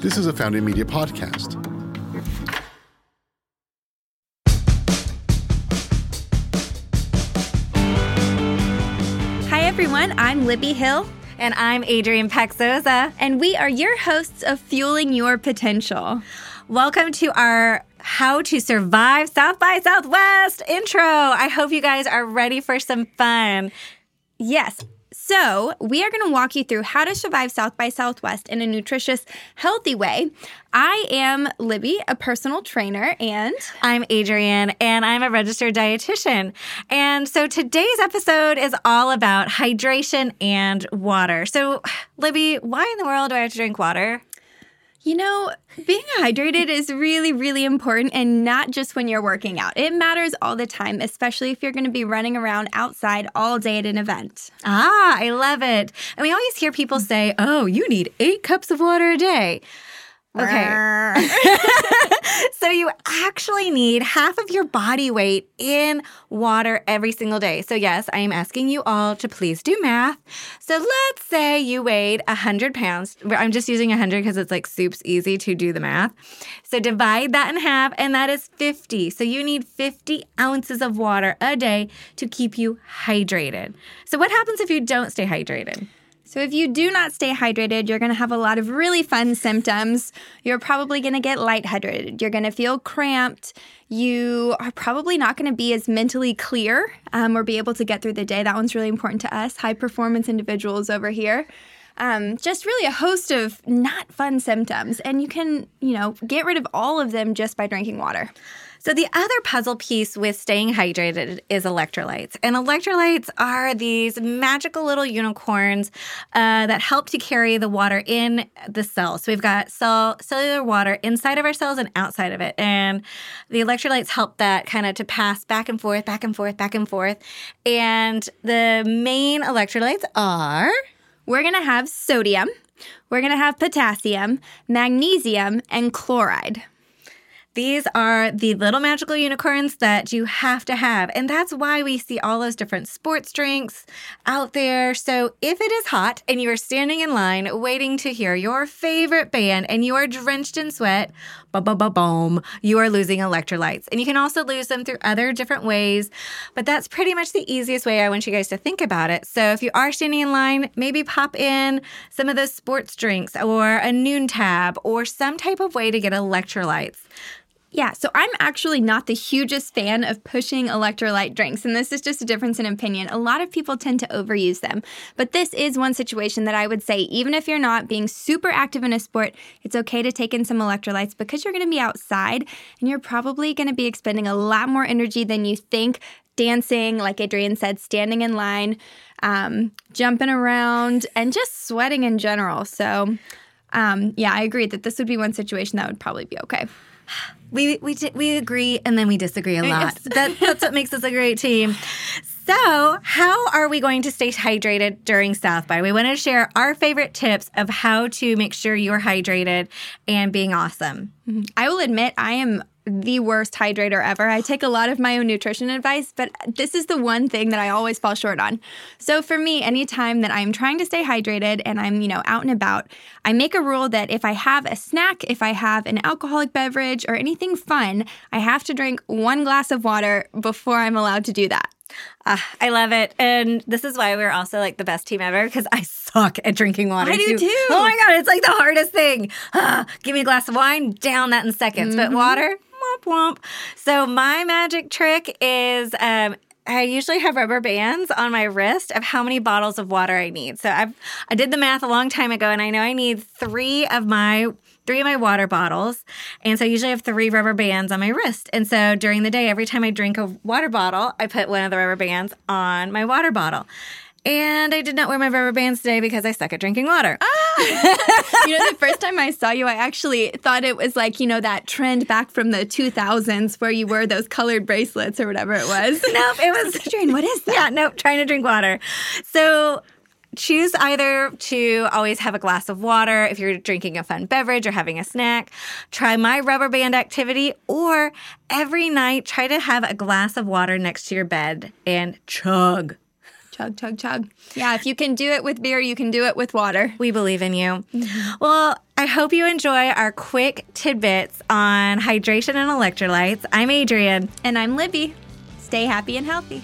This is a Founding Media podcast. Hi, everyone. I'm Libby Hill. And I'm Adrienne Paxoza. And we are your hosts of Fueling Your Potential. Welcome to our How to Survive South by Southwest intro. I hope you guys are ready for some fun. Yes, so, we are going to walk you through how to survive South by Southwest in a nutritious, healthy way. I am Libby, a personal trainer, and I'm Adrienne, and I'm a registered dietitian. And so today's episode is all about hydration and water. So, Libby, why in the world do I have to drink water? You know, being hydrated is really, really important and not just when you're working out. It matters all the time, especially if you're going to be running around outside all day at an event. Ah, I love it. And we always hear people say, oh, you need eight cups of water a day. Okay. so you actually need half of your body weight in water every single day. So, yes, I am asking you all to please do math. So, let's say you weighed 100 pounds. I'm just using 100 because it's like soup's easy to do the math. So, divide that in half, and that is 50. So, you need 50 ounces of water a day to keep you hydrated. So, what happens if you don't stay hydrated? So, if you do not stay hydrated, you're going to have a lot of really fun symptoms. You're probably going to get lightheaded. You're going to feel cramped. You are probably not going to be as mentally clear um, or be able to get through the day. That one's really important to us, high performance individuals over here. Um, just really a host of not fun symptoms. And you can, you know, get rid of all of them just by drinking water. So, the other puzzle piece with staying hydrated is electrolytes. And electrolytes are these magical little unicorns uh, that help to carry the water in the cell. So, we've got cell, cellular water inside of our cells and outside of it. And the electrolytes help that kind of to pass back and forth, back and forth, back and forth. And the main electrolytes are we're going to have sodium, we're going to have potassium, magnesium, and chloride. These are the little magical unicorns that you have to have. And that's why we see all those different sports drinks out there. So if it is hot and you are standing in line waiting to hear your favorite band and you are drenched in sweat, ba ba ba boom, you are losing electrolytes. And you can also lose them through other different ways. But that's pretty much the easiest way I want you guys to think about it. So if you are standing in line, maybe pop in some of those sports drinks or a Nuun tab or some type of way to get electrolytes. Yeah, so I'm actually not the hugest fan of pushing electrolyte drinks, and this is just a difference in opinion. A lot of people tend to overuse them, but this is one situation that I would say, even if you're not being super active in a sport, it's okay to take in some electrolytes because you're gonna be outside and you're probably gonna be expending a lot more energy than you think dancing, like Adrienne said, standing in line, um, jumping around, and just sweating in general. So, um, yeah, I agree that this would be one situation that would probably be okay. We we we agree and then we disagree a lot. Yes. That, that's what makes us a great team. So, how are we going to stay hydrated during South by? We want to share our favorite tips of how to make sure you're hydrated and being awesome. Mm-hmm. I will admit I am the worst hydrator ever. I take a lot of my own nutrition advice, but this is the one thing that I always fall short on. So for me, anytime that I'm trying to stay hydrated and I'm, you know, out and about, I make a rule that if I have a snack, if I have an alcoholic beverage or anything fun, I have to drink one glass of water before I'm allowed to do that. Uh, I love it. And this is why we're also like the best team ever because I suck at drinking water. I do too. Oh my God, it's like the hardest thing. Uh, give me a glass of wine, down that in seconds. Mm-hmm. But water, womp. So my magic trick is um, I usually have rubber bands on my wrist of how many bottles of water I need. So I've I did the math a long time ago and I know I need 3 of my three of my water bottles. And so I usually have three rubber bands on my wrist. And so during the day every time I drink a water bottle, I put one of the rubber bands on my water bottle. And I did not wear my rubber bands today because I suck at drinking water. Ah! you know, the first time I saw you, I actually thought it was like, you know, that trend back from the 2000s where you wear those colored bracelets or whatever it was. nope, it was. Adrienne, what is that? Yeah, nope, trying to drink water. So choose either to always have a glass of water if you're drinking a fun beverage or having a snack. Try my rubber band activity, or every night try to have a glass of water next to your bed and chug Chug, chug, chug. Yeah, if you can do it with beer, you can do it with water. We believe in you. Well, I hope you enjoy our quick tidbits on hydration and electrolytes. I'm Adrienne. And I'm Libby. Stay happy and healthy.